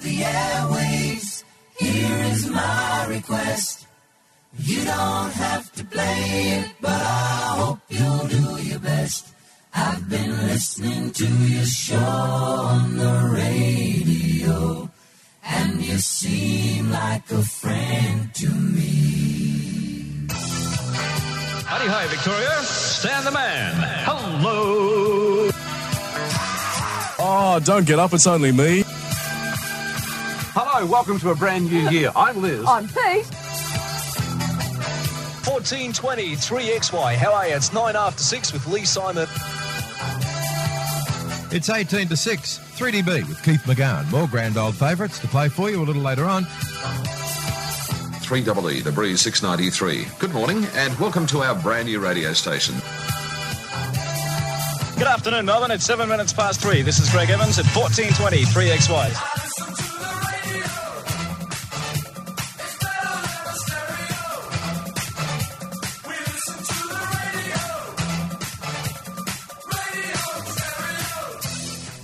of the airwaves, here is my request. You don't have to play it, but I hope you'll do your best. I've been listening to your show on the radio, and you seem like a friend to me. Howdy, hi, Victoria. Stand the man. Hello. Oh, don't get up. It's only me. Hello, welcome to a brand new year. I'm Liz. I'm Pete. 1420 3XY. How are you? It's 9 after 6 with Lee Simon. It's 18 to 6, 3DB with Keith McGowan. More grand old favourites to play for you a little later on. 3EE, The Breeze 693. Good morning and welcome to our brand new radio station. Good afternoon, Melbourne. It's 7 minutes past 3. This is Greg Evans at 1420 3XY.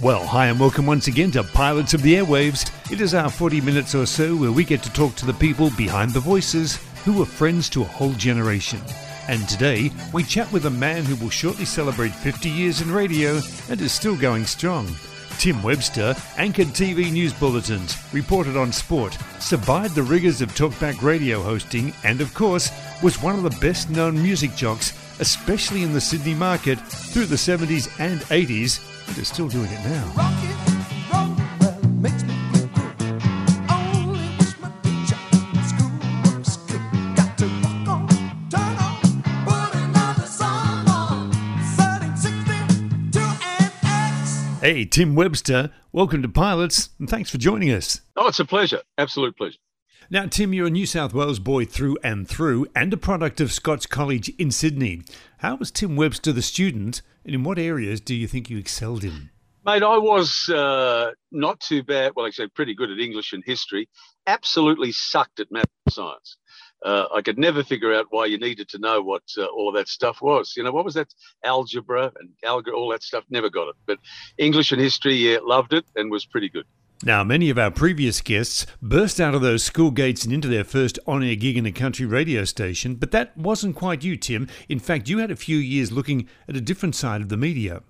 Well, hi and welcome once again to Pilots of the Airwaves. It is our 40 minutes or so where we get to talk to the people behind the voices who were friends to a whole generation. And today, we chat with a man who will shortly celebrate 50 years in radio and is still going strong. Tim Webster anchored TV news bulletins, reported on sport, survived the rigours of talkback radio hosting, and of course, was one of the best known music jocks, especially in the Sydney market, through the 70s and 80s, and is still doing it now. Hey, Tim Webster, welcome to Pilots, and thanks for joining us. Oh, it's a pleasure. Absolute pleasure. Now, Tim, you're a New South Wales boy through and through, and a product of Scots College in Sydney. How was Tim Webster the student, and in what areas do you think you excelled in? Mate, I was uh, not too bad. Well, actually, pretty good at English and history. Absolutely sucked at math and science. Uh, I could never figure out why you needed to know what uh, all of that stuff was. You know, what was that? Algebra and algebra, all that stuff. Never got it. But English and history, yeah, loved it and was pretty good. Now, many of our previous guests burst out of those school gates and into their first on air gig in a country radio station, but that wasn't quite you, Tim. In fact, you had a few years looking at a different side of the media.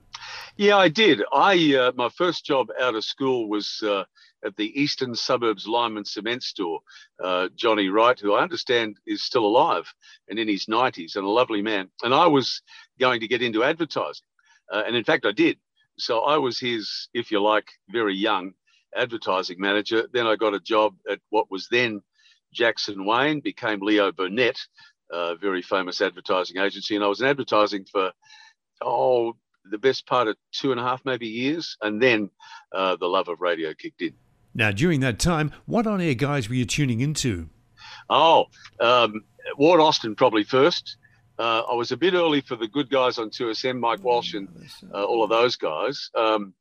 Yeah, I did. I uh, my first job out of school was uh, at the Eastern Suburbs Lime and Cement Store. Uh, Johnny Wright, who I understand is still alive and in his 90s, and a lovely man. And I was going to get into advertising, uh, and in fact, I did. So I was his, if you like, very young advertising manager. Then I got a job at what was then Jackson Wain, became Leo Burnett, a very famous advertising agency, and I was in advertising for oh the best part of two and a half maybe years, and then uh, the love of radio kicked in. Now, during that time, what on air guys were you tuning into? Oh, um, Ward Austin probably first. Uh, I was a bit early for the good guys on 2SM, Mike Walsh and uh, all of those guys. Um,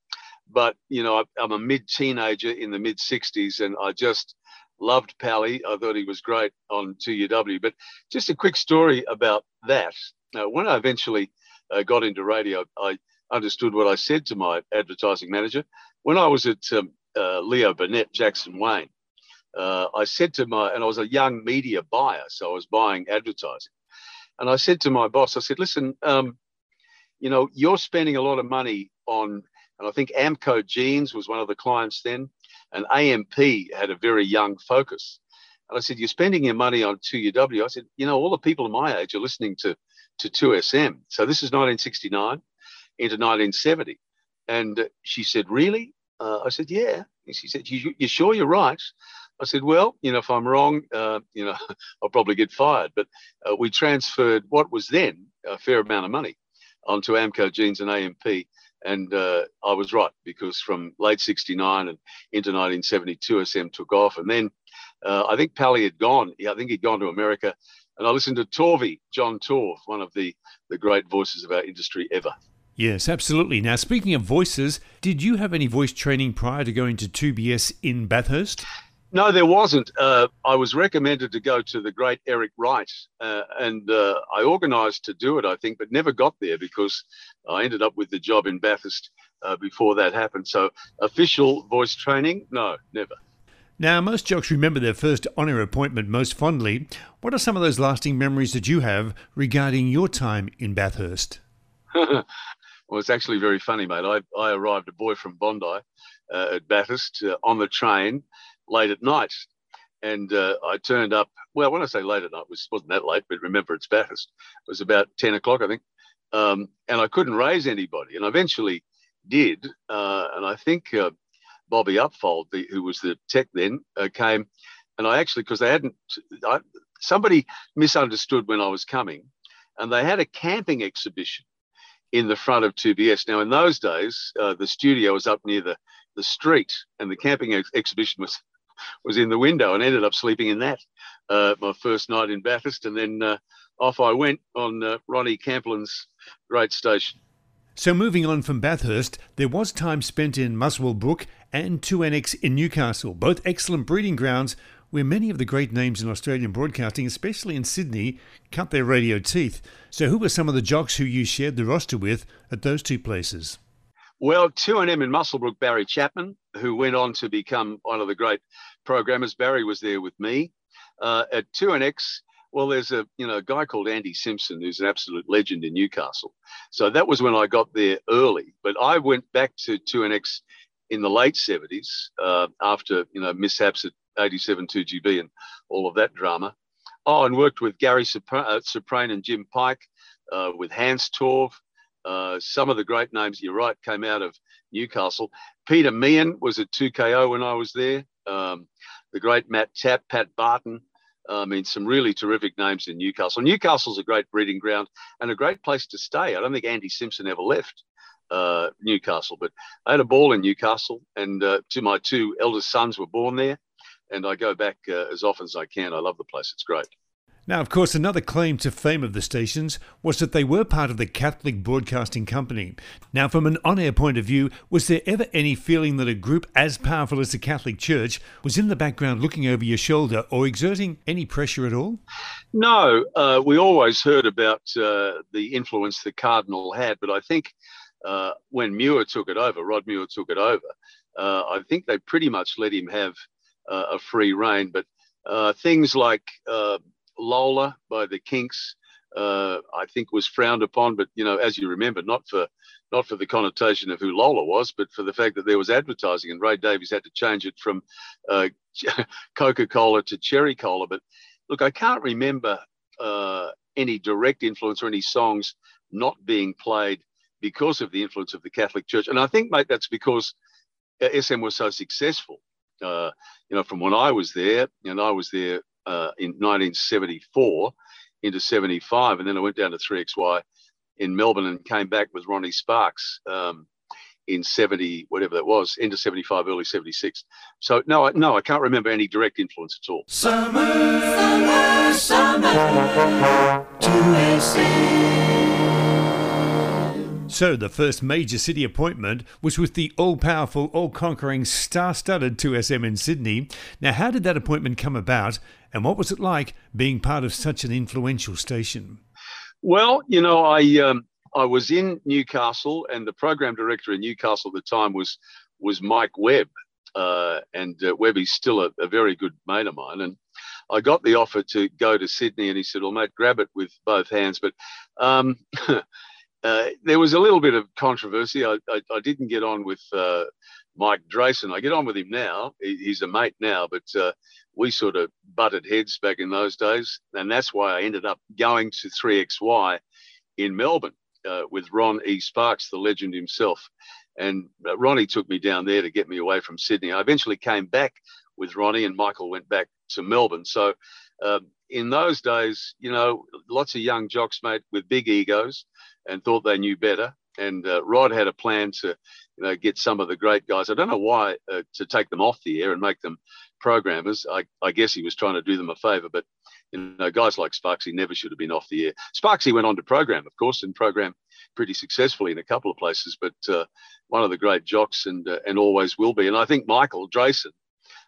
but, you know, I, I'm a mid teenager in the mid 60s and I just loved Pally. I thought he was great on 2UW. But just a quick story about that. Uh, when I eventually uh, got into radio, I understood what I said to my advertising manager. When I was at um, uh, Leo Burnett, Jackson Wain, uh, I said to my, and I was a young media buyer, so I was buying advertising. And I said to my boss, I said, listen, um, you know, you're spending a lot of money on, and I think Amco Jeans was one of the clients then, and AMP had a very young focus. And I said, you're spending your money on 2UW. I said, you know, all the people my age are listening to, to 2SM. So this is 1969 into 1970. And she said, really? Uh, I said, yeah. And she said, you, you sure you're right? I said, well, you know, if I'm wrong, uh, you know, I'll probably get fired. But uh, we transferred what was then a fair amount of money onto Amco Jeans and AMP. And uh, I was right because from late 69 and into 1972, SM took off. And then uh, I think Pally had gone. Yeah, I think he'd gone to America. And I listened to Torvey, John Torv, one of the, the great voices of our industry ever. Yes, absolutely. Now, speaking of voices, did you have any voice training prior to going to 2BS in Bathurst? No, there wasn't. Uh, I was recommended to go to the great Eric Wright, uh, and uh, I organised to do it, I think, but never got there because I ended up with the job in Bathurst uh, before that happened. So, official voice training, no, never. Now, most jocks remember their first honour appointment most fondly. What are some of those lasting memories that you have regarding your time in Bathurst? well, it's actually very funny, mate. I, I arrived a boy from Bondi uh, at Bathurst uh, on the train late at night. And uh, I turned up, well, when I say late at night, it was, wasn't that late, but remember it's Bathurst. It was about 10 o'clock, I think. Um, and I couldn't raise anybody. And I eventually did. Uh, and I think uh, Bobby Upfold, the, who was the tech then, uh, came, and I actually because they hadn't, I, somebody misunderstood when I was coming, and they had a camping exhibition in the front of 2BS. Now, in those days, uh, the studio was up near the the street, and the camping ex- exhibition was was in the window, and ended up sleeping in that uh, my first night in Bathurst, and then uh, off I went on uh, Ronnie Camplin's great station. So, moving on from Bathurst, there was time spent in Muswellbrook and 2NX in Newcastle, both excellent breeding grounds where many of the great names in Australian broadcasting, especially in Sydney, cut their radio teeth. So, who were some of the jocks who you shared the roster with at those two places? Well, 2NM in Muswellbrook, Barry Chapman, who went on to become one of the great programmers. Barry was there with me. Uh, at 2NX, well, there's a you know a guy called Andy Simpson who's an absolute legend in Newcastle. So that was when I got there early. But I went back to 2NX in the late 70s uh, after you know mishaps at 87 2GB and all of that drama. Oh, and worked with Gary Soprane uh, and Jim Pike, uh, with Hans Torv. Uh, some of the great names, you're right, came out of Newcastle. Peter Meehan was at 2KO when I was there. Um, the great Matt Tapp, Pat Barton, I mean, some really terrific names in Newcastle. Newcastle's a great breeding ground and a great place to stay. I don't think Andy Simpson ever left uh, Newcastle, but I had a ball in Newcastle, and uh, two, my two eldest sons were born there, and I go back uh, as often as I can. I love the place; it's great. Now, of course, another claim to fame of the stations was that they were part of the Catholic Broadcasting Company. Now, from an on air point of view, was there ever any feeling that a group as powerful as the Catholic Church was in the background looking over your shoulder or exerting any pressure at all? No, uh, we always heard about uh, the influence the Cardinal had, but I think uh, when Muir took it over, Rod Muir took it over, uh, I think they pretty much let him have uh, a free reign. But uh, things like Lola by the Kinks, uh, I think was frowned upon. But you know, as you remember, not for not for the connotation of who Lola was, but for the fact that there was advertising, and Ray Davies had to change it from uh, Coca-Cola to Cherry Cola. But look, I can't remember uh, any direct influence or any songs not being played because of the influence of the Catholic Church. And I think, mate, that's because uh, SM was so successful. Uh, you know, from when I was there, and I was there uh, in 1974 into 75, and then I went down to 3XY in Melbourne and came back with Ronnie Sparks um, in 70, whatever that was, into 75, early 76. So no, I, no, I can't remember any direct influence at all. Summer, summer, summer, So, the first major city appointment was with the all powerful, all conquering, star studded 2SM in Sydney. Now, how did that appointment come about, and what was it like being part of such an influential station? Well, you know, I um, I was in Newcastle, and the program director in Newcastle at the time was was Mike Webb, uh, and uh, Webby's still a, a, very good mate of mine. And I got the offer to go to Sydney, and he said, "Well, mate, grab it with both hands." But um, uh, there was a little bit of controversy. I, I, I didn't get on with uh, Mike Drayson. I get on with him now. He, he's a mate now, but uh, we sort of butted heads back in those days. And that's why I ended up going to 3XY in Melbourne uh, with Ron E. Sparks, the legend himself. And uh, Ronnie took me down there to get me away from Sydney. I eventually came back with Ronnie, and Michael went back to Melbourne. So um, in those days, you know, lots of young jocks, mate, with big egos and thought they knew better. And uh, Rod had a plan to, you know, get some of the great guys. I don't know why uh, to take them off the air and make them programmers. I, I guess he was trying to do them a favour, but you know, guys like Sparksy never should have been off the air. Sparksy went on to program, of course, and program pretty successfully in a couple of places, but uh, one of the great jocks and uh, and always will be. And I think Michael Drayson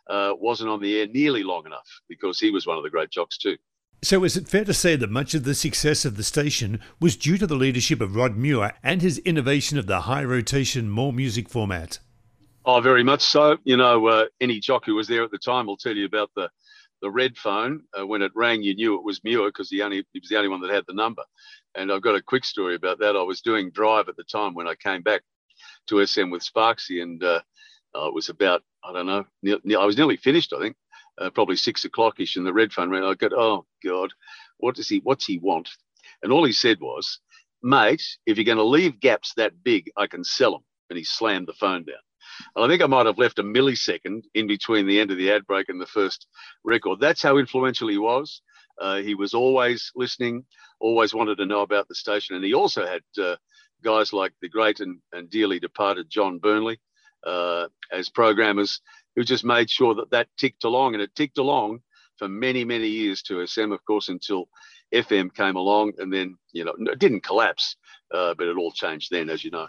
uh, wasn't on the air nearly long enough because he was one of the great jocks too. So, is it fair to say that much of the success of the station was due to the leadership of Rod Muir and his innovation of the high rotation, more music format? Oh, very much so. You know, uh, any jock who was there at the time will tell you about the the red phone. Uh, when it rang, you knew it was Muir because the only he was the only one that had the number. And I've got a quick story about that. I was doing drive at the time when I came back to SM with Sparksy, and uh, it was about I don't know. I was nearly finished, I think, uh, probably six o'clock ish, and the red phone rang. I go, oh God, what does he? What's he want? And all he said was, mate, if you're going to leave gaps that big, I can sell them. And he slammed the phone down. And I think I might have left a millisecond in between the end of the ad break and the first record. That's how influential he was. Uh, he was always listening, always wanted to know about the station. And he also had uh, guys like the great and, and dearly departed John Burnley uh, as programmers who just made sure that that ticked along. And it ticked along for many, many years to SM, of course, until FM came along. And then, you know, it didn't collapse, uh, but it all changed then, as you know.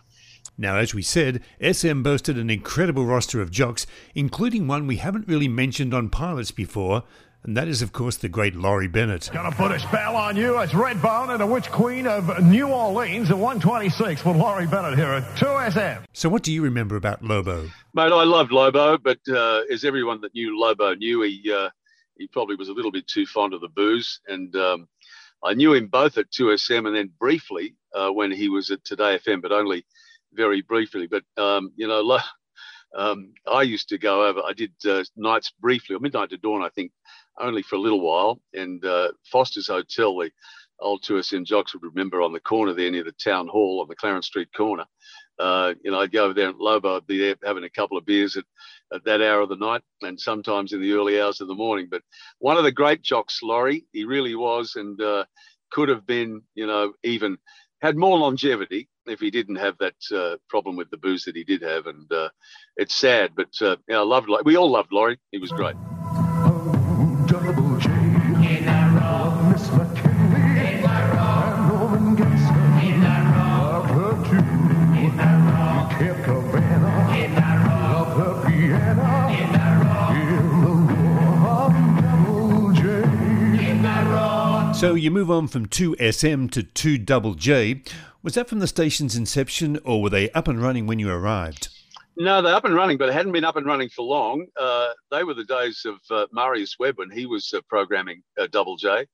Now, as we said, SM boasted an incredible roster of jocks, including one we haven't really mentioned on pilots before, and that is, of course, the great Laurie Bennett. Gonna put a spell on you. It's Redbone and the Witch Queen of New Orleans at 126 with Laurie Bennett here at 2SM. So, what do you remember about Lobo? Mate, I loved Lobo, but uh, as everyone that knew Lobo knew, he uh, he probably was a little bit too fond of the booze. And um, I knew him both at 2SM and then briefly uh, when he was at Today FM, but only very briefly. But um, you know, um, I used to go over. I did uh, nights briefly, or midnight to dawn, I think, only for a little while. And uh, Foster's Hotel, the old 2SM jocks would remember on the corner there near the town hall on the Clarence Street corner. Uh, you know, I'd go over there and Lobo, I'd be there having a couple of beers at, at that hour of the night and sometimes in the early hours of the morning. But one of the great jocks, Laurie, he really was and uh, could have been, you know, even had more longevity if he didn't have that uh, problem with the booze that he did have. And uh, it's sad, but uh, I loved. We all loved Laurie. He was great. So, you move on from 2SM to 2JJ. Was that from the station's inception, or were they up and running when you arrived? No, they're up and running, but they hadn't been up and running for long. Uh, they were the days of uh, Marius Webb when he was uh, programming uh, Double J.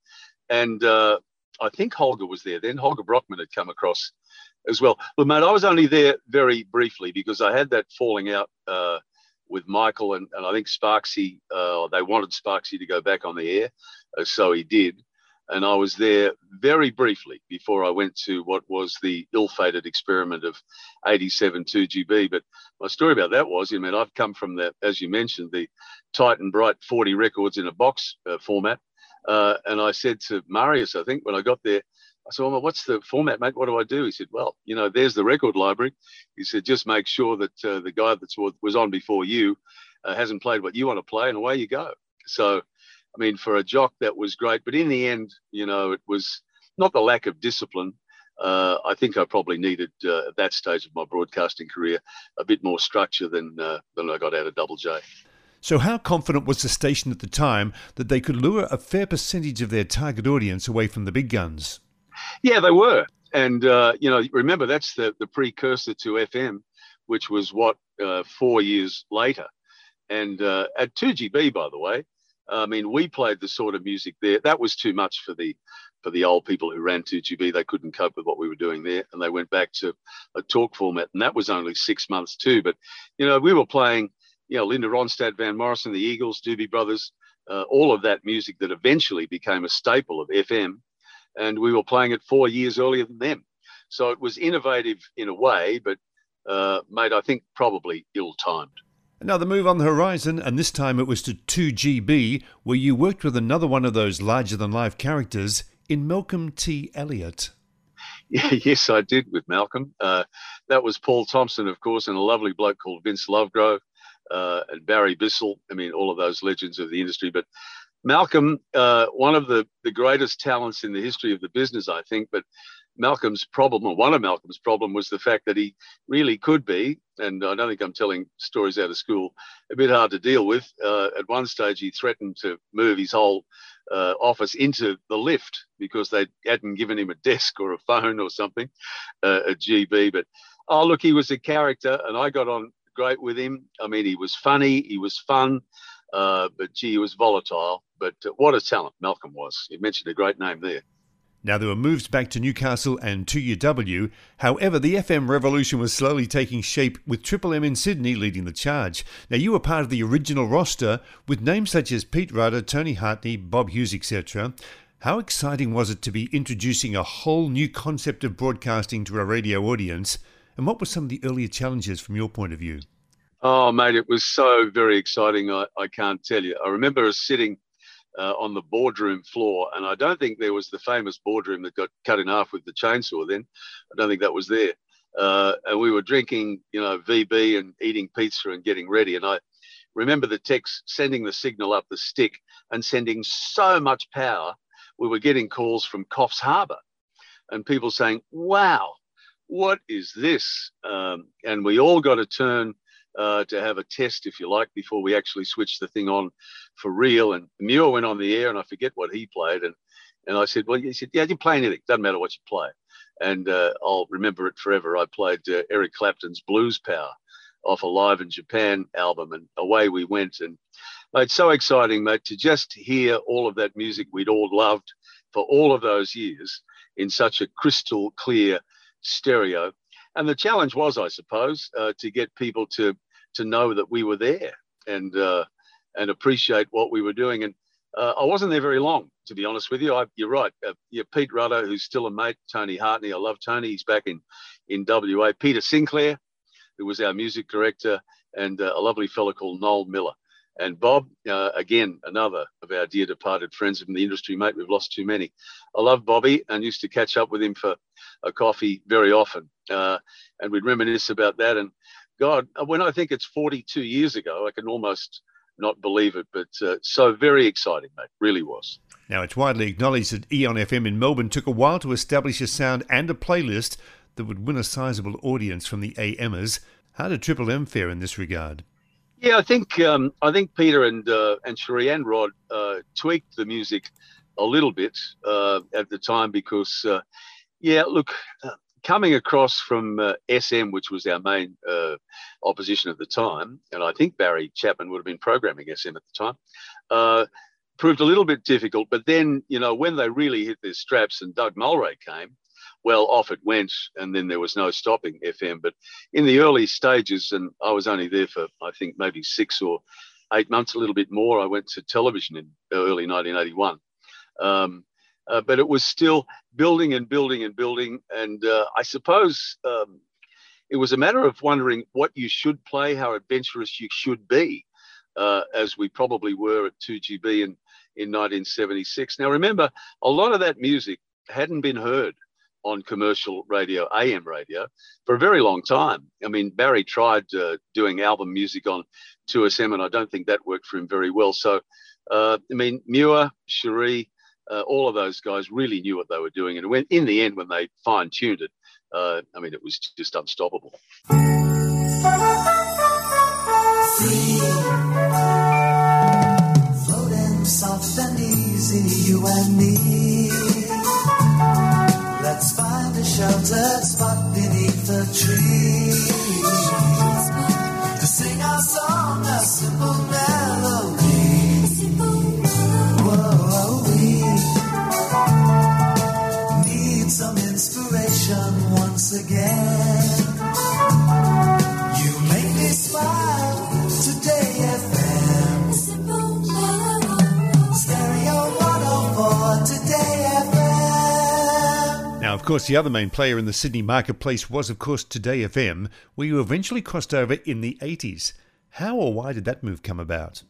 And uh, I think Holger was there then. Holger Brockmann had come across as well. But, mate, I was only there very briefly because I had that falling out uh, with Michael and, and I think Sparksy, they wanted Sparksy to go back on the air. so he did and I was there very briefly before I went to what was the ill-fated experiment of 87 2GB. But my story about that was, I mean, I've come from the, as you mentioned, the tight and bright 40 records in a box uh, format, uh, and I said to Marius, I think when I got there, I said, well, what's the format, mate? What do I do? He said, well, you know, there's the record library. He said, just make sure that uh, the guy that was on before you uh, hasn't played what you want to play, and away you go. So I mean, for a jock, that was great. But in the end, you know, it was not the lack of discipline. Uh, I think I probably needed uh, at that stage of my broadcasting career a bit more structure than uh, than I got out of Double J. So, how confident was the station at the time that they could lure a fair percentage of their target audience away from the big guns? Yeah, they were, and uh, you know, remember that's the the precursor to FM, which was what uh, four years later. And uh, at 2GB, by the way, I mean, we played the sort of music there. That was too much for the for the old people who ran 2GB. They couldn't cope with what we were doing there, and they went back to a talk format, and that was only six months too. But you know, we were playing, you know, Linda Ronstadt, Van Morrison, the Eagles, Doobie Brothers, uh, all of that music that eventually became a staple of FM, and we were playing it four years earlier than them. So it was innovative in a way, but uh, I think probably ill-timed. Another move on the horizon, and this time it was to 2GB, where you worked with another one of those larger than life characters in Malcolm T. Elliott. Yeah, yes, I did with Malcolm. Uh, that was Paul Thompson, of course, and a lovely bloke called Vince Lovegrove uh, and Barry Bissell. I mean, all of those legends of the industry. But Malcolm, uh, one of the, the greatest talents in the history of the business, I think. But Malcolm's problem, or one of Malcolm's problem, was the fact that he really could be, and I don't think I'm telling stories out of school, a bit hard to deal with. Uh, at one stage, he threatened to move his whole uh, office into the lift because they hadn't given him a desk or a phone or something uh, at GB. But oh, look, he was a character, and I got on great with him. I mean, he was funny, he was fun, uh, but gee, he was volatile. But uh, what a talent Malcolm was. You mentioned a great name there. Now, there were moves back to Newcastle and 2UW. However, the FM revolution was slowly taking shape with Triple M in Sydney leading the charge. Now, you were part of the original roster with names such as Pete Rudder, Tony Hartney, Bob Hughes, etc. How exciting was it to be introducing a whole new concept of broadcasting to a radio audience? And what were some of the earlier challenges from your point of view? Oh, mate, it was so very exciting. I, I can't tell you. I remember us sitting uh, on the boardroom floor. And I don't think there was the famous boardroom that got cut in half with the chainsaw then. I don't think that was there. Uh, and we were drinking, you know, VB and eating pizza and getting ready. And I remember the techs sending the signal up the stick and sending so much power. We were getting calls from Coffs Harbour and people saying, wow, what is this? Um, and we all got to turn uh, to have a test, if you like, before we actually switched the thing on for real. And Muir went on the air, and I forget what he played. And and I said, well, he said, yeah, you play anything. Doesn't matter what you play. And uh, I'll remember it forever. I played uh, Eric Clapton's Blues Power off a Live in Japan album, and away we went. And mate, so exciting, mate, to just hear all of that music we'd all loved for all of those years in such a crystal clear stereo. And the challenge was, I suppose, uh, to get people to to know that we were there and uh, and appreciate what we were doing. And uh, I wasn't there very long, to be honest with you. I, you're right. Uh, yeah, Pete Rudder, who's still a mate, Tony Hartney. I love Tony. He's back in in WA. Peter Sinclair, who was our music director, and uh, a lovely fellow called Noel Miller. And Bob, uh, again, another of our dear departed friends from the industry, mate. We've lost too many. I love Bobby and used to catch up with him for a coffee very often. Uh, and we'd reminisce about that. And God, when I think it's 42 years ago, I can almost not believe it, but uh, so very exciting, mate. Really was. Now, it's widely acknowledged that Eon FM in Melbourne took a while to establish a sound and a playlist that would win a sizable audience from the AMers. How did Triple M fare in this regard? Yeah, I think um, I think Peter and uh, and Cherie and Rod uh, tweaked the music a little bit uh, at the time because, uh, yeah, look, uh, coming across from uh, SM, which was our main uh, opposition at the time, and I think Barry Chapman would have been programming SM at the time, uh, proved a little bit difficult. But then, you know, when they really hit their straps and Doug Mulray came, well, off it went, and then there was no stopping FM. But in the early stages, and I was only there for, I think, maybe six or eight months, a little bit more, I went to television in early 1981. Um, uh, but it was still building and building and building. And uh, I suppose um, it was a matter of wondering what you should play, how adventurous you should be, uh, as we probably were at 2GB in, in 1976. Now, remember, a lot of that music hadn't been heard on commercial radio, AM radio, for a very long time. I mean, Barry tried uh, doing album music on 2SM, and I don't think that worked for him very well. So, uh, I mean, Muir, Cherie, uh, all of those guys really knew what they were doing. And when, in the end, when they fine tuned it, uh, I mean, it was just unstoppable. You and me. Let's find a sheltered spot beneath the trees of course, the other main player in the Sydney marketplace was, of course, Today FM, where you eventually crossed over in the 80s. How or why did that move come about?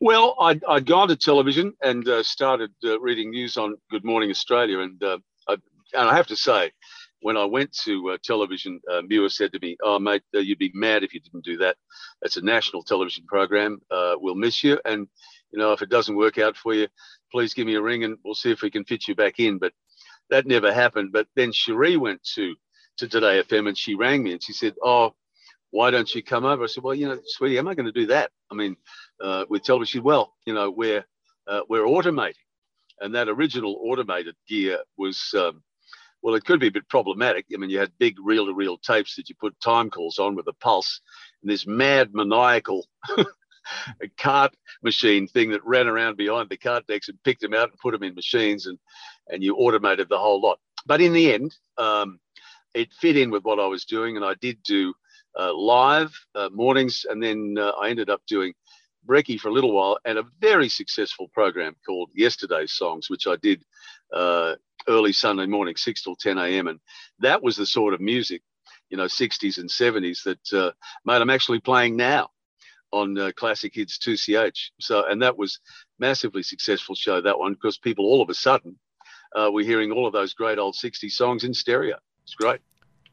Well, I'd, I'd gone to television and uh, started uh, reading news on Good Morning Australia. And, uh, I, and I have to say, when I went to uh, television, uh, Muir said to me, Oh, mate, uh, you'd be mad if you didn't do that. It's a national television program. Uh, we'll miss you. And, you know, if it doesn't work out for you, please give me a ring and we'll see if we can fit you back in. But that never happened. But then Cherie went to, to Today FM and she rang me and she said, Oh, why don't you come over? I said, Well, you know, sweetie, am I going to do that? I mean, uh, with television, well, you know, we're, uh, we're automating. And that original automated gear was, um, well, it could be a bit problematic. I mean, you had big reel to reel tapes that you put time calls on with a pulse, and this mad, maniacal cart machine thing that ran around behind the cart decks and picked them out and put them in machines, and, and you automated the whole lot. But in the end, um, it fit in with what I was doing, and I did do uh, live uh, mornings, and then uh, I ended up doing Brecky for a little while, and a very successful program called Yesterday's Songs, which I did uh, early Sunday morning, 6 till 10 a.m. And that was the sort of music, you know, 60s and 70s that, uh, mate, I'm actually playing now on uh, Classic Hits 2CH. So, and that was massively successful show, that one, because people all of a sudden uh, were hearing all of those great old 60 songs in stereo. It's great.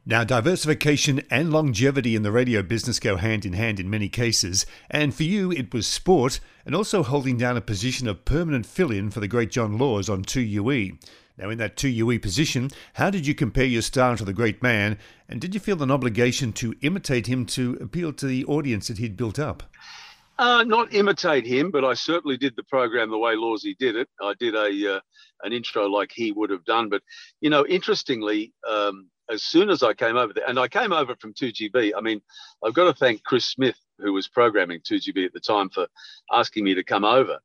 Now, diversification and longevity in the radio business go hand in hand in many cases, and for you it was sport and also holding down a position of permanent fill in for the great John Laws on 2UE. Now, in that 2UE position, how did you compare your style to the great man, and did you feel an obligation to imitate him to appeal to the audience that he'd built up? Uh, not imitate him, but I certainly did the program the way Lawsy did it. I did a uh, an intro like he would have done. But you know, interestingly, um, as soon as I came over there, and I came over from 2GB. I mean, I've got to thank Chris Smith, who was programming 2GB at the time, for asking me to come over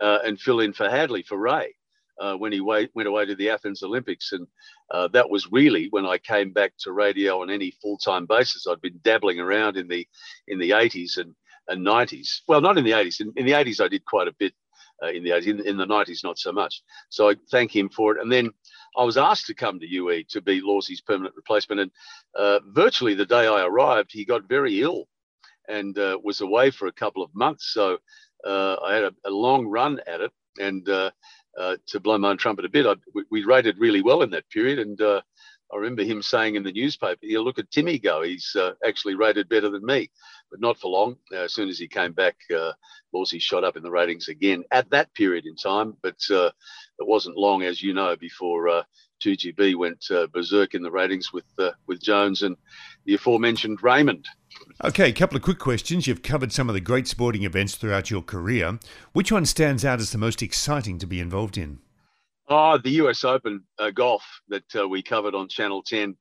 uh, and fill in for Hadley for Ray uh, when he went away to the Athens Olympics. And uh, that was really when I came back to radio on any full-time basis. I'd been dabbling around in the in the 80s and, and 90s. Well, not in the 80s. In, in the 80s, I did quite a bit uh, in the 80s. In, in, the 90s, not so much. So I thank him for it. And then I was asked to come to UE to be Lawsy's permanent replacement. And uh, virtually the day I arrived, he got very ill and uh, was away for a couple of months. So uh, I had a, a, long run at it. And uh, uh, to blow my own trumpet a bit, I, we, we, rated really well in that period. And I remember him saying in the newspaper, "You look at Timmy go. He's uh, actually rated better than me." But not for long. Uh, as soon as he came back, uh, shot up in the ratings again at that period in time. But uh, it wasn't long, as you know, before 2GB uh, went uh, berserk in the ratings with uh, with Jones and the aforementioned Raymond. Okay, a couple of quick questions. You've covered some of the great sporting events throughout your career. Which one stands out as the most exciting to be involved in? Oh, the US Open uh, golf that uh, we covered on Channel 10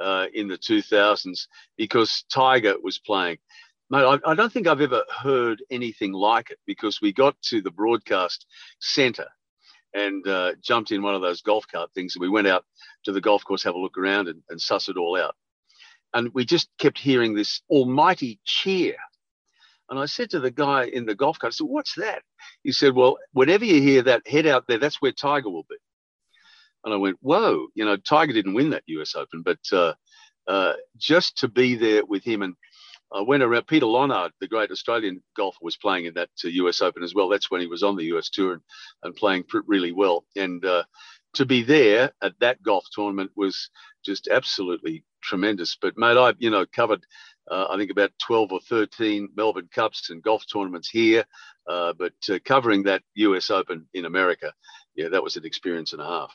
uh, in the 2000s because Tiger was playing. Mate, I, I, don't think I've ever heard anything like it because we got to the broadcast center and uh, jumped in one of those golf cart things and we went out to the golf course, have a look around and, and suss it all out. And we just kept hearing this almighty cheer and I said to the guy in the golf cart, I said, What's that? He said, Well, whenever you hear that, head out there, that's where Tiger will be. And I went, Whoa, you know, Tiger didn't win that US Open, but uh, uh, just to be there with him. And I went around, Peter Lonard, the great Australian golfer, was playing in that uh, US Open as well. That's when he was on the US Tour and, and playing really well. And uh, to be there at that golf tournament was just absolutely tremendous. But mate, I you know covered uh, I think about 12 or 13 Melbourne Cups and golf tournaments here, uh, but uh, covering that US Open in America, yeah, that was an experience and a half.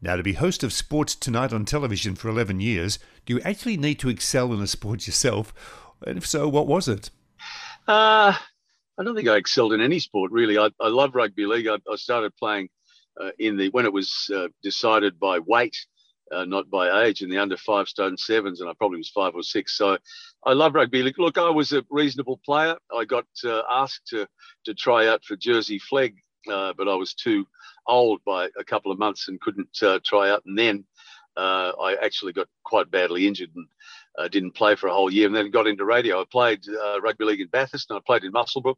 Now, to be host of Sports Tonight on television for 11 years, do you actually need to excel in a sport yourself? And if so, what was it? Uh, I don't think I excelled in any sport, really. I, I love rugby league. I, I started playing uh, in the when it was uh, decided by weight uh, not by age, in the under five stone sevens, and I probably was five or six. So I love rugby. Look, I was a reasonable player. I got uh, asked to to try out for Jersey Flegg, uh, but I was too old by a couple of months and couldn't uh, try out. And then uh, I actually got quite badly injured and uh, didn't play for a whole year. And then got into radio. I played rugby league in Bathurst and I played in Muswellbrook,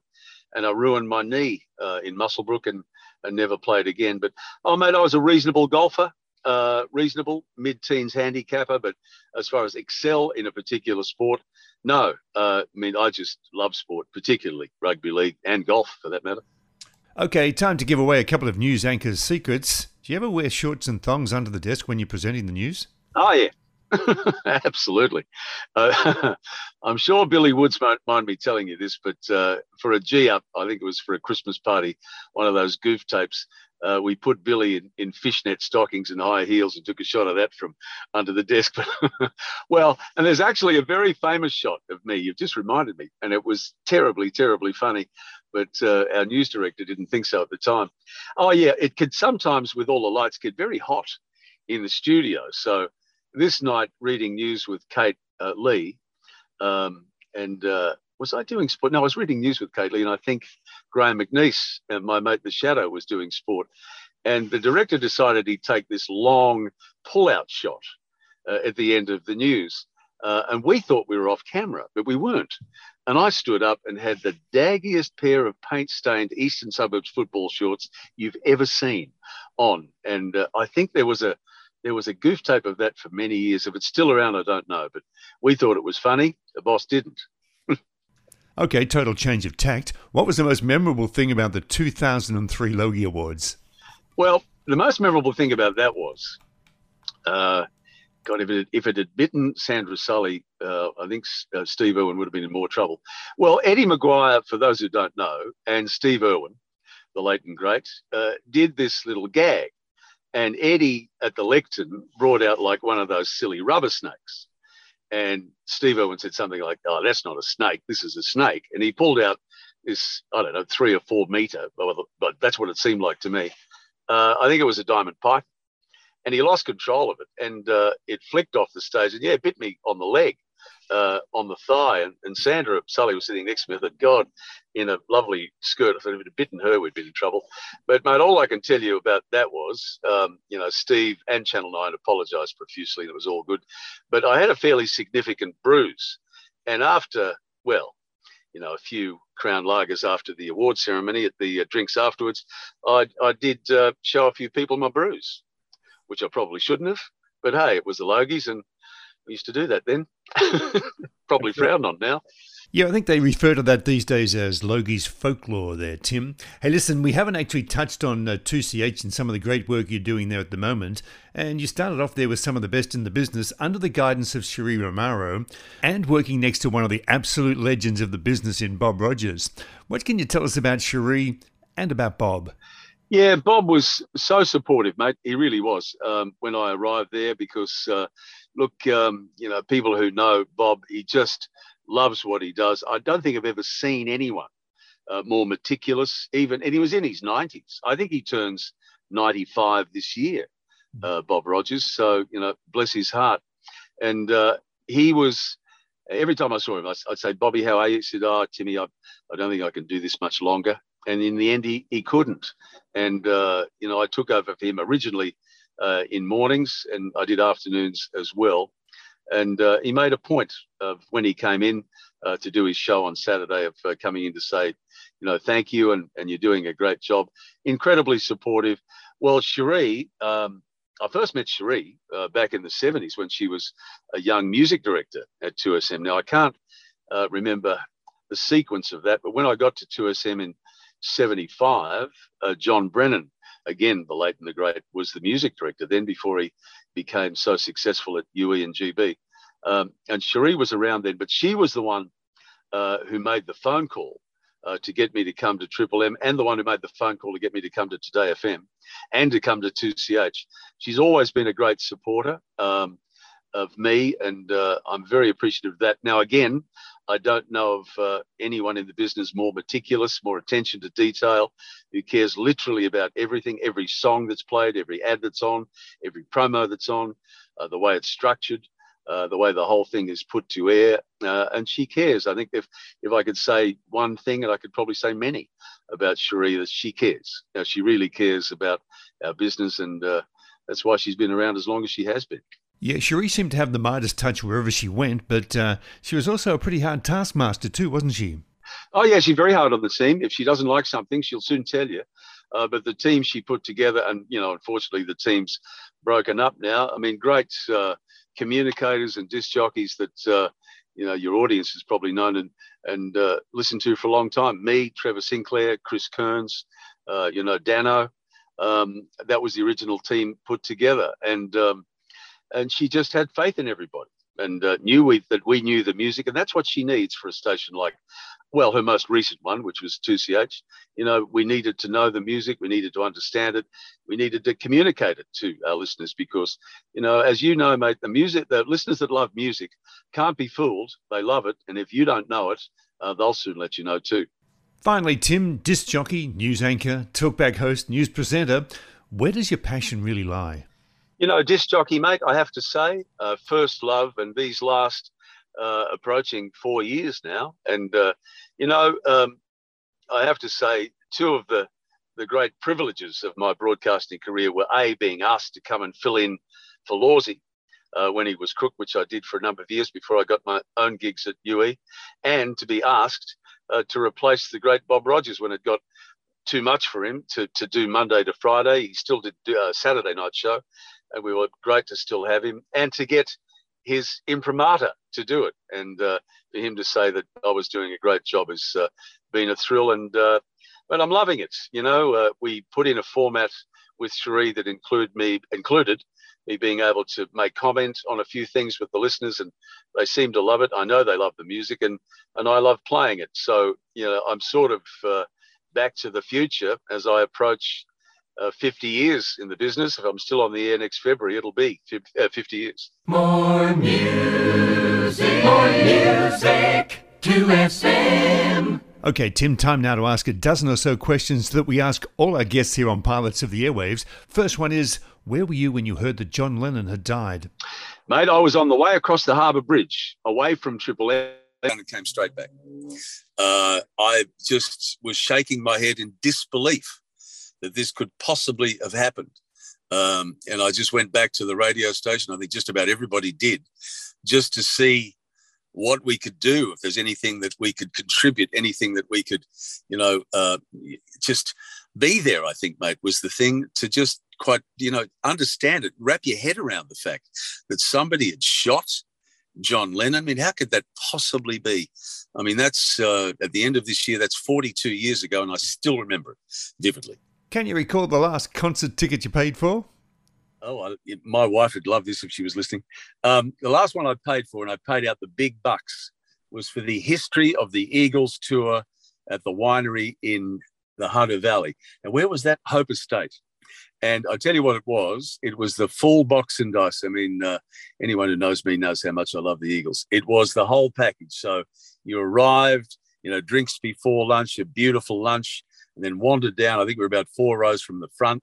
and I ruined my knee in Muswellbrook and. And never played again. But oh, mate, I was a reasonable golfer uh, reasonable, mid-teens handicapper, but as far as excel in a particular sport, no. Uh, I mean, I just love sport, particularly rugby league and golf, for that matter. Okay, time to give away a couple of news anchors' secrets. Do you ever wear shorts and thongs under the desk when you're presenting the news? Oh yeah, Absolutely. Uh, I'm sure Billy Woods won't mind me telling you this, but uh, for a G up, I think it was for a Christmas party, one of those goof tapes, uh, we put Billy in, in, fishnet stockings and high heels and took a shot of that from under the desk. well, and there's actually a very famous shot of me. You've just reminded me, and it was terribly, terribly funny. But uh, our news director didn't think so at the time. Oh yeah, it could sometimes, with all the lights, get very hot in the studio. So this night, reading news with Kate uh, Lee, um, and uh, was I doing sport? No, I was reading news with Lee, and I think Graham McNeese and my mate the Shadow was doing sport. And the director decided he'd take this long pull-out shot uh, at the end of the news. Uh, and we thought we were off camera, but we weren't. And I stood up and had the daggiest pair of paint-stained Eastern Suburbs football shorts you've ever seen on. And uh, I think there was a there was a goof tape of that for many years. If it's still around, I don't know. But we thought it was funny. The boss didn't. Okay, total change of tact. What was the most memorable thing about the 2003 Logie Awards? Well, the most memorable thing about that was, uh, God, if it, if it had bitten Sandra Sully, uh, I think uh, Steve Irwin would have been in more trouble. Well, Eddie McGuire, for those who don't know, and Steve Irwin, the late and great, uh, did this little gag. And Eddie at the lectern brought out like one of those silly rubber snakes. And Steve Irwin said something like, Oh, that's not a snake. This is a snake. And he pulled out this, I don't know, three or four meter, but that's what it seemed like to me. Uh, I think it was a diamond pipe and he lost control of it and uh, it flicked off the stage and yeah, it bit me on the leg, uh, on the thigh. And, and Sandra Sully was sitting next to me. I thought, God, in a lovely skirt, if it had bitten her, we'd be in trouble. But mate, all I can tell you about that was, um, you know, Steve and Channel Nine apologised profusely. And it was all good, but I had a fairly significant bruise, and after well. You know, a few crown lagers after the award ceremony at the uh, drinks afterwards, I, I did uh, show a few people my bruise which I probably shouldn't have. But hey, it was the Logies, and we used to do that then. probably frowned on now. Yeah, I think they refer to that these days as Logie's folklore there, Tim. Hey, listen, we haven't actually touched on uh, 2CH and some of the great work you're doing there at the moment. And you started off there with some of the best in the business under the guidance of Cherie Romaro and working next to one of the absolute legends of the business in Bob Rogers. What can you tell us about Cherie and about Bob? Yeah, Bob was so supportive, mate. He really was um, when I arrived there because, uh, look, um, you know, people who know Bob, he just loves what he does. I don't think I've ever seen anyone uh, more meticulous, even, and he was in his 90s. I think he turns 95 this year, hmm. uh, Bob Rogers. So, you know, bless his heart. And uh, he was, every time I saw him, I'd say, Bobby, how are you? He said, Oh, Timmy, I, I don't think I can do this much longer and in the end he, he couldn't and uh, you know i took over for him originally uh, in mornings and i did afternoons as well and uh, he made a point of when he came in uh, to do his show on saturday of uh, coming in to say you know thank you and, and you're doing a great job incredibly supportive well cherie um, I first met Cherie uh, back in the 70s when she was a young music director at 2SM. Now, I can't remember the sequence of that, but when I got to 2SM in 75, uh, John Brennan, again, the late and the great, was the music director then before he became so successful at UE and GB. Um, and Cherie was around then, but she was the one uh, who made the phone call uh, to get me to come to Triple M and the one who made the phone call to get me to come to Today FM and to come to 2CH. She's always been a great supporter. Um, of me, and uh, I'm very appreciative of that. Now, again, I don't know of uh, anyone in the business more meticulous, more attention to detail, who cares literally about everything, every song that's played, every ad that's on, every promo that's on, uh, the way it's structured. Uh, the way the whole thing is put to air, uh, and she cares. I think if if I could say one thing, and I could probably say many about Cherie, that she cares. Now, she really cares about our business, and uh, that's why she's been around as long as she has been. Yeah, Cherie seemed to have the Midas touch wherever she went, but uh, she was also a pretty hard taskmaster too, wasn't she? Oh yeah, she's very hard on the team. If she doesn't like something, she'll soon tell you. Uh, but the team she put together, and you know, unfortunately, the team's broken up now. I mean, great uh, communicators and disc jockeys that uh, you know your audience has probably known and and uh, listened to for a long time. Me, Trevor Sinclair, Chris Kearns, uh, you know, Dano. Um, that was the original team put together, and um, and she just had faith in everybody and uh, knew we, that we knew the music, and that's what she needs for a station like, well, her most recent one, which was 2CH. You know, we needed to know the music, we needed to understand it, we needed to communicate it to our listeners because, you know, as you know, mate, the music, the listeners that love music can't be fooled. They love it, and if you don't know it, uh, they'll soon let you know too. Finally, Tim, disc jockey, news anchor, talkback host, news presenter. Where does your passion really lie? You know, disc jockey, mate, I have to say, uh, first love and these last uh, approaching four years now. And, uh, you know, um, I have to say, two of the, the great privileges of my broadcasting career were A, being asked to come and fill in for Lawsy uh, when he was crook, which I did for a number of years before I got my own gigs at UE, and to be asked uh, to replace the great Bob Rogers when it got too much for him to, to do Monday to Friday. He still did a uh, Saturday night show, and we were great to still have him and to get his imprimatur to do it. And uh, for him to say that I was doing a great job has uh, been a thrill. And uh, but I'm loving it. You know, uh, we put in a format with Cherie that include me included me being able to make comment on a few things with the listeners, and they seem to love it. I know they love the music, and and I love playing it. So you know, I'm sort of uh, back to the future as I approach uh, 50 years in the business. If I'm still on the air next February, it'll be 50 uh, years. More music, more music 2SM. Okay, Tim, time now to ask a dozen or so questions that we ask all our guests here on Pilots of the Airwaves. First one is Where were you when you heard that John Lennon had died? Mate, I was on the way across the Harbour Bridge, away from Triple M, and it came straight back. Uh, I just was shaking my head in disbelief that this could possibly have happened. Um, and I just went back to the radio station. I think just about everybody did, just to see what we could do if there's anything that we could contribute anything that we could you know uh, just be there i think mate was the thing to just quite you know understand it wrap your head around the fact that somebody had shot john lennon i mean how could that possibly be i mean that's uh, at the end of this year that's 42 years ago and i still remember it vividly can you recall the last concert ticket you paid for Oh, I, my wife would love this if she was listening. Um, the last one I paid for, and I paid out the big bucks, was for the history of the Eagles tour at the winery in the Hunter Valley. And where was that? Hope Estate. And I tell you what it was. It was the full box and dice. I mean, uh, anyone who knows me knows how much I love the Eagles. It was the whole package. So you arrived, you know, drinks before lunch, a beautiful lunch, and then wandered down. I think we we're about four rows from the front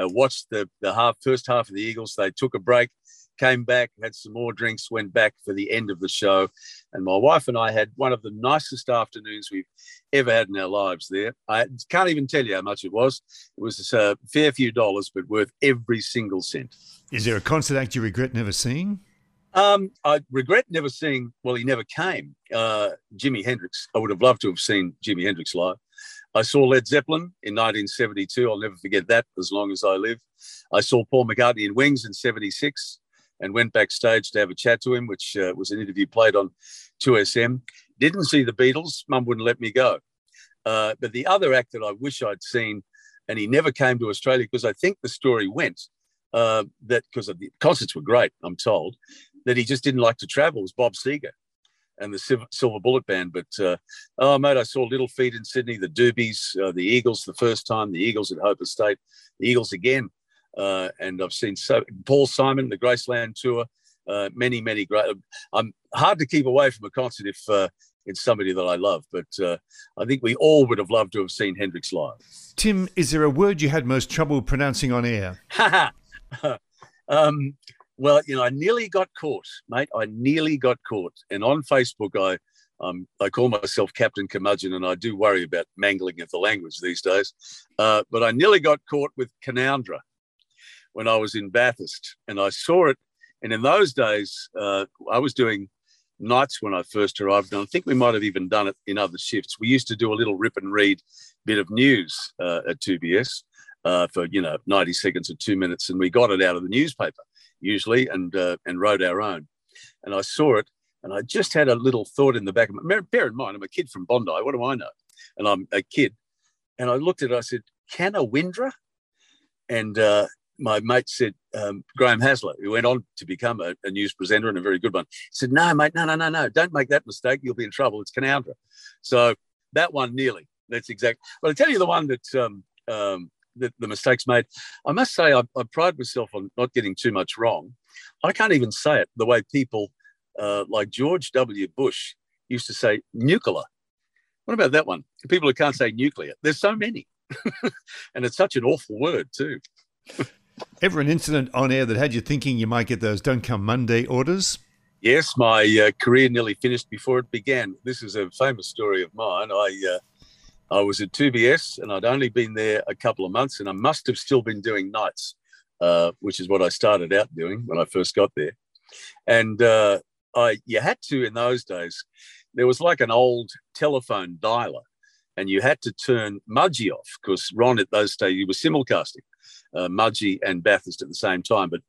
uh, watched the, the half first half of the Eagles. They took a break, came back, had some more drinks, went back for the end of the show. And my wife and I had one of the nicest afternoons we've ever had in our lives there. I can't even tell you how much it was. It was a fair few dollars, but worth every single cent. Is there a concert act you regret never seeing? Um, I regret never seeing, well, he never came. Uh, Jimi Hendrix. I would have loved to have seen Jimi Hendrix live. I saw Led Zeppelin in 1972. I'll never forget that as long as I live. I saw Paul McCartney in Wings in 76 and went backstage to have a chat to him, which uh, was an interview played on 2SM. Didn't see the Beatles. Mum wouldn't let me go. Uh, but the other act that I wish I'd seen, and he never came to Australia because I think the story went uh, that because the concerts were great, I'm told, that he just didn't like to travel was Bob Seger and the Silver Bullet Band. But uh, oh, mate, I saw Little Feat in Sydney, the Doobies, uh, the Eagles the first time, the Eagles at Hope Estate, the Eagles again, uh, and I've seen so Paul Simon, the Graceland tour. Uh, many, many great. I'm hard to keep away from a concert if uh, it's somebody that I love, but uh, I think we all would have loved to have seen Hendrix live. Tim, is there a word you had most trouble pronouncing on air? um, well, you know, I nearly got caught, mate. I nearly got caught. And on Facebook, I um, I call myself Captain Curmudgeon, and I do worry about mangling of the language these days. Uh, but I nearly got caught with Canowindra when I was in Bathurst, and I saw it. And in those days, uh, I was doing nights when I first arrived, and I think we might have even done it in other shifts. We used to do a little rip and read bit of news uh, at 2BS uh, for you know 90 seconds or two minutes, and we got it out of the newspaper usually, and uh, and wrote our own. And I saw it, and I just had a little thought in the back of my. Bear in mind, I'm a kid from Bondi. What do I know? And I'm a kid, and I looked at it. I said, "Can a Windra?" And uh, my mate said, um, Graham Hasler, who went on to become a, a, news presenter and a very good one, said, No, mate, no, no, no, no, don't make that mistake. You'll be in trouble. It's Canowindra. So that one nearly. That's exact. But I tell you the one that um, um, the, the mistakes made. I must say, I, I, pride myself on not getting too much wrong. I can't even say it the way people uh, like George W. Bush used to say nuclear. What about that one? People who can't say nuclear. There's so many. and it's such an awful word, too. Ever an incident on air that had you thinking you might get those don't come Monday orders? Yes, my uh, career nearly finished before it began. This is a famous story of mine. I uh, I was at 2BS and I'd only been there a couple of months, and I must have still been doing nights, uh, which is what I started out doing when I first got there. And uh, I you had to in those days. There was like an old telephone dialer, and you had to turn Mudgee off because Ron at those days he was simulcasting uh, and Bathurst at the same time. But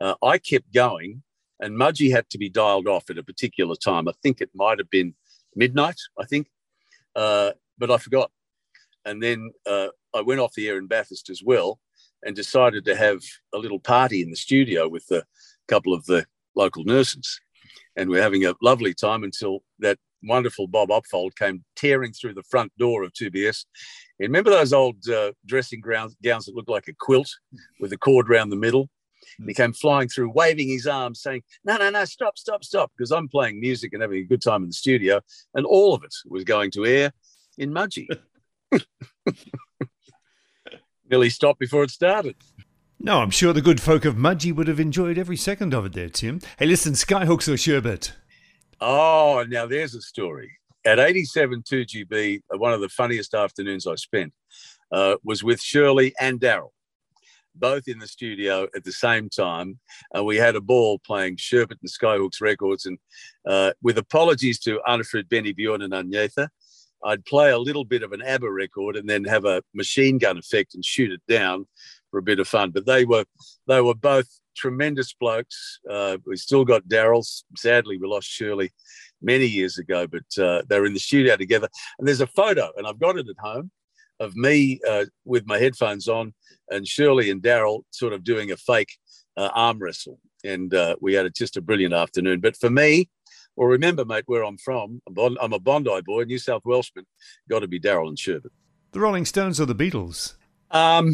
uh, I kept going and Mudgee had to be dialed off at a particular time. I think it might have been midnight, I think, uh, but I forgot. And then uh, I went off the air in Bathurst as well and decided to have a little party in the studio with a couple of the local nurses. And we're having a lovely time until that wonderful Bob Opfold came tearing through the front door of 2BS. And remember those old uh, dressing gowns, gowns that looked like a quilt with a cord around the middle? And he came flying through, waving his arms, saying, No, no, no, stop, stop, stop. Because I'm playing music and having a good time in the studio. And all of it was going to air in Mudgee. Nearly stopped before it started. No, I'm sure the good folk of Mudgee would have enjoyed every second of it there, Tim. Hey, listen, Skyhooks or Sherbet? Oh, now there's a story. At 87 2GB, uh, one of the funniest afternoons I spent uh, was with Shirley and Daryl both in the studio at the same time. Uh, we had a ball playing Sherbet and Skyhooks records. And uh, with apologies to Arnfrid, Benny Bjorn, and Agnetha, I'd play a little bit of an ABBA record and then have a machine gun effect and shoot it down for a bit of fun. But they were they were both tremendous blokes. Uh, we still got Daryl. Sadly, we lost Shirley many years ago, but uh, they were in the studio together. And there's a photo, and I've got it at home of me uh, with my headphones on and Shirley and Daryl sort of doing a fake uh, arm wrestle. And uh, we had a, just a brilliant afternoon. But for me, well, remember, mate, where I'm from, I'm a Bondi boy, New South Welshman, got to be Daryl and Sherbet. The Rolling Stones or the Beatles? Um,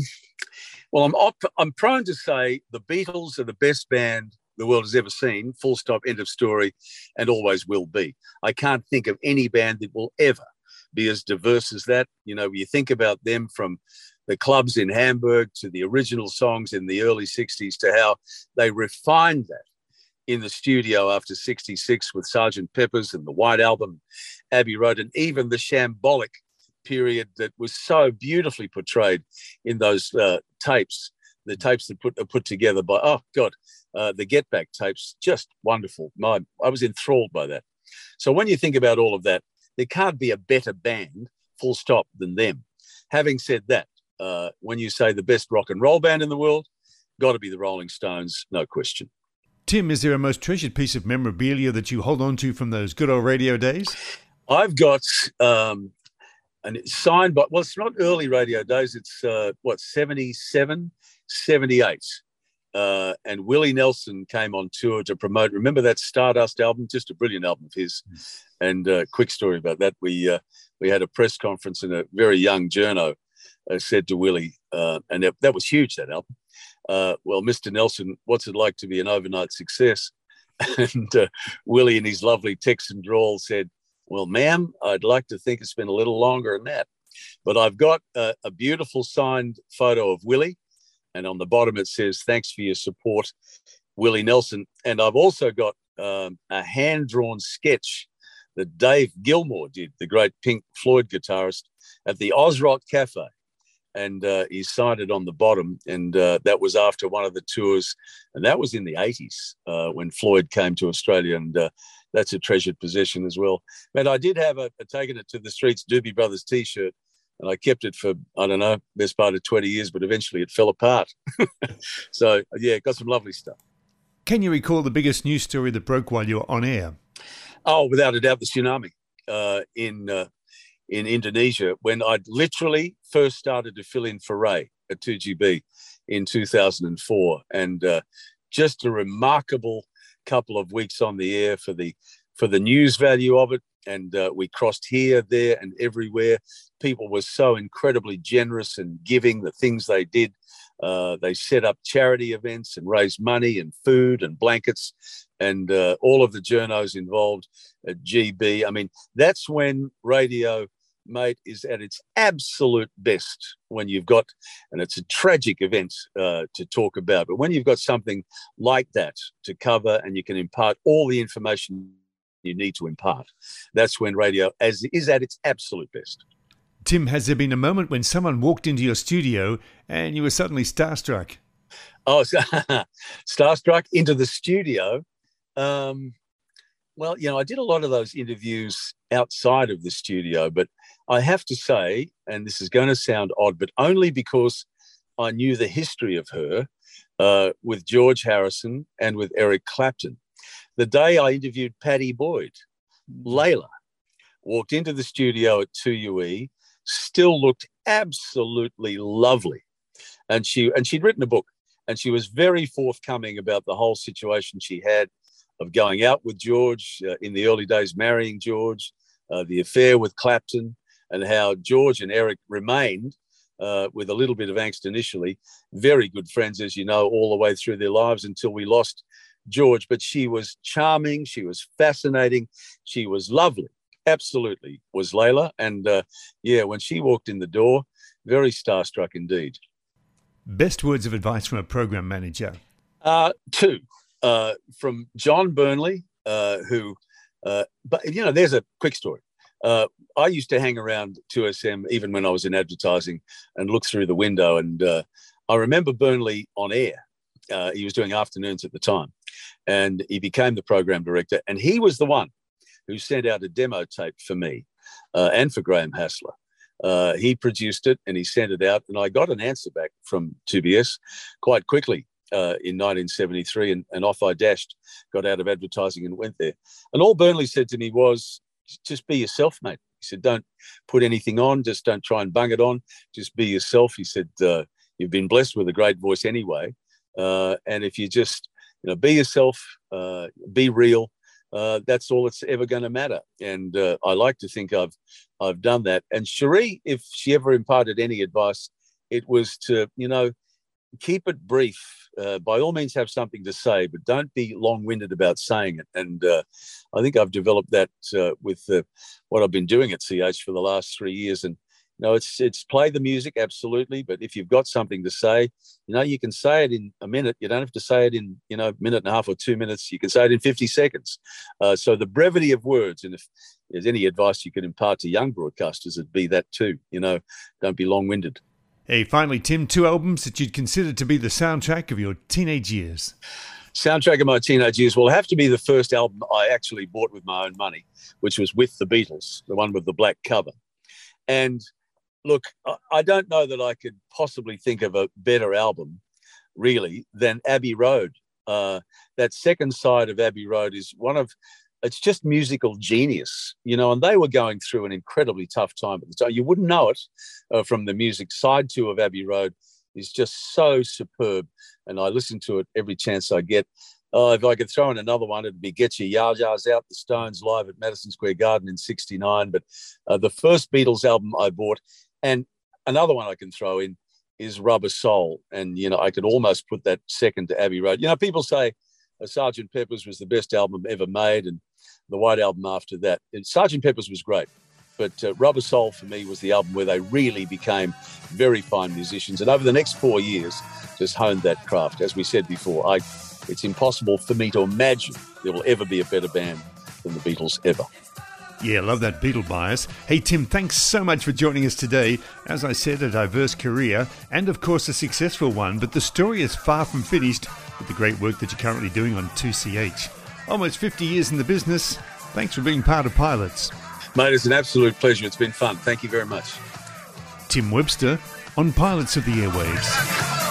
well, I'm, op- I'm prone to say the Beatles are the best band the world has ever seen, full stop, end of story, and always will be. I can't think of any band that will ever be as diverse as that. You know, you think about them from the clubs in Hamburg to the original songs in the early 60s to how they refined that in the studio after 66 with Sergeant Pepper's and the White Album, Abbey Road, and even the shambolic period that was so beautifully portrayed in those uh, tapes, the tapes that put, are put together by, oh God, uh, the Get Back tapes, just wonderful. My, I was enthralled by that. So when you think about all of that, there can't be a better band, full stop, than them. Having said that, uh, when you say the best rock and roll band in the world, got to be the Rolling Stones, no question. Tim, is there a most treasured piece of memorabilia that you hold on to from those good old radio days? I've got, um, and it's signed by, well, it's not early radio days, it's uh, what, 77, 78. Uh, and Willie Nelson came on tour to promote. Remember that Stardust album? Just a brilliant album of his. And uh, quick story about that: we uh, we had a press conference, and a very young journo uh, said to Willie, uh, and that, that, was huge. That album. Uh, well, Mr. Nelson, what's it like to be an overnight success? and Willie, in his lovely Texan drawl, said, "Well, ma'am, I'd like to think it's been a little longer than that." But I've got a beautiful signed photo of Willie and on the bottom it says, "Thanks for your support, Willie Nelson." And I've also got um, a hand-drawn sketch that Dave Gilmour did, the great Pink Floyd guitarist, at the Ozrock Cafe. And uh, he signed it on the bottom. And uh, that was after one of the tours. And that was in the 80s uh, when Floyd came to Australia. And uh, that's a treasured possession as well. But I did have a, a taken it to the streets Doobie Brothers t shirt and I kept it for I don't know best part of twenty years, but eventually it fell apart. so yeah, got some lovely stuff. Can you recall the biggest news story that broke while you were on air? Oh, without a doubt, the tsunami uh, in uh, in Indonesia when I literally first started to fill in for Ray at 2GB in 2004, and uh, just a remarkable couple of weeks on the air for the for the news value of it, and uh, we crossed here, there, and everywhere. People were so incredibly generous and giving the things they did. Uh, they set up charity events and raised money and food and blankets, and uh, all of the journos involved at GB. I mean, that's when radio mate, is at its absolute best when you've got, and it's a tragic event uh, to talk about, but when you've got something like that to cover and you can impart all the information you need to impart, that's when radio as is at its absolute best. Tim, has there been a moment when someone walked into your studio and you were suddenly starstruck? Oh, starstruck into the studio. Um, well, you know, I did a lot of those interviews outside of the studio, but I have to say, and this is going to sound odd, but only because I knew the history of her uh, with George Harrison and with Eric Clapton. The day I interviewed Pattie Boyd, Layla walked into the studio at 2UE, still looked absolutely lovely. And she and she'd written a book and she was very forthcoming about the whole situation she had of going out with George uh, in the early days, marrying George, uh, the affair with Clapton, and how George and Eric remained uh, with a little bit of angst initially, very good friends, as you know, all the way through their lives until we lost George. But she was charming, she was fascinating, she was lovely. Absolutely, was Layla. And uh, yeah, when she walked in the door, very starstruck indeed. Best words of advice from a program manager? Uh, two uh, from John Burnley, uh, who, uh, but you know, there's a quick story. Uh, I used to hang around 2SM even when I was in advertising and look through the window. And uh, I remember Burnley on air. Uh, he was doing afternoons at the time, and he became the program director. And he was the one who sent out a demo tape for me and for Graham Hassler. Uh, he produced it and he sent it out, and I got an answer back from 2BS quite quickly uh, in 1973, and, and off I dashed, got out of advertising and went there. And all Burnley said to me was, just be yourself, mate. He said, don't put anything on, just don't try and bung it on, just be yourself. He said, uh, you've been blessed with a great voice anyway. Uh, and if you just, you know, be yourself, uh, be real, uh, that's all that's ever going to matter. And I like to think I've I've done that. And Cherie, if she ever imparted any advice, it was to you know keep it brief. Uh, by all means, have something to say, but don't be long-winded about saying it. And uh, I think I've developed that uh, with what I've been doing at CH for the last three years. And you know, it's it's play the music absolutely, but if you've got something to say, you know, you can say it in a minute. You don't have to say it in you know a minute and a half or two minutes. You can say it in fifty seconds. Uh, so the brevity of words, and if there's any advice you can impart to young broadcasters, it'd be that too. You know, don't be long-winded. Hey, finally, Tim, two albums that you'd consider to be the soundtrack of your teenage years. Soundtrack of my teenage years will have to be the first album I actually bought with my own money, which was with the Beatles, the one with the black cover. And look, I don't know that I could possibly think of a better album, really, than Abbey Road. Uh, that second side of Abbey Road is one of it's just musical genius, you know. And they were going through an incredibly tough time at the time. You wouldn't know it uh, from the music. Side two of Abbey Road is just so superb, and I listen to it every chance I get. Uh, if I could throw in another one, it'd be Get Your Yah Yahs Out, the Stones live at Madison Square Garden in 69. But uh, the first Beatles album I bought, and another one I can throw in is Rubber Soul. And, you know, I could almost put that second to Abbey Road. You know, people say, Sergeant Pepper's was the best album ever made, and the White Album after that. And Sergeant Pepper's was great, but uh, Rubber Soul for me was the album where they really became very fine musicians. And over the next four years, just honed that craft. As we said before, I, it's impossible for me to imagine there will ever be a better band than the Beatles ever. Yeah, love that Beatle bias. Hey, Tim, thanks so much for joining us today. As I said, a diverse career and, of course, a successful one, but the story is far from finished with the great work that you're currently doing on 2CH. Almost 50 years in the business. Thanks for being part of Pilots. Mate, it's an absolute pleasure. It's been fun. Thank you very much. Tim Webster on Pilots of the Airwaves.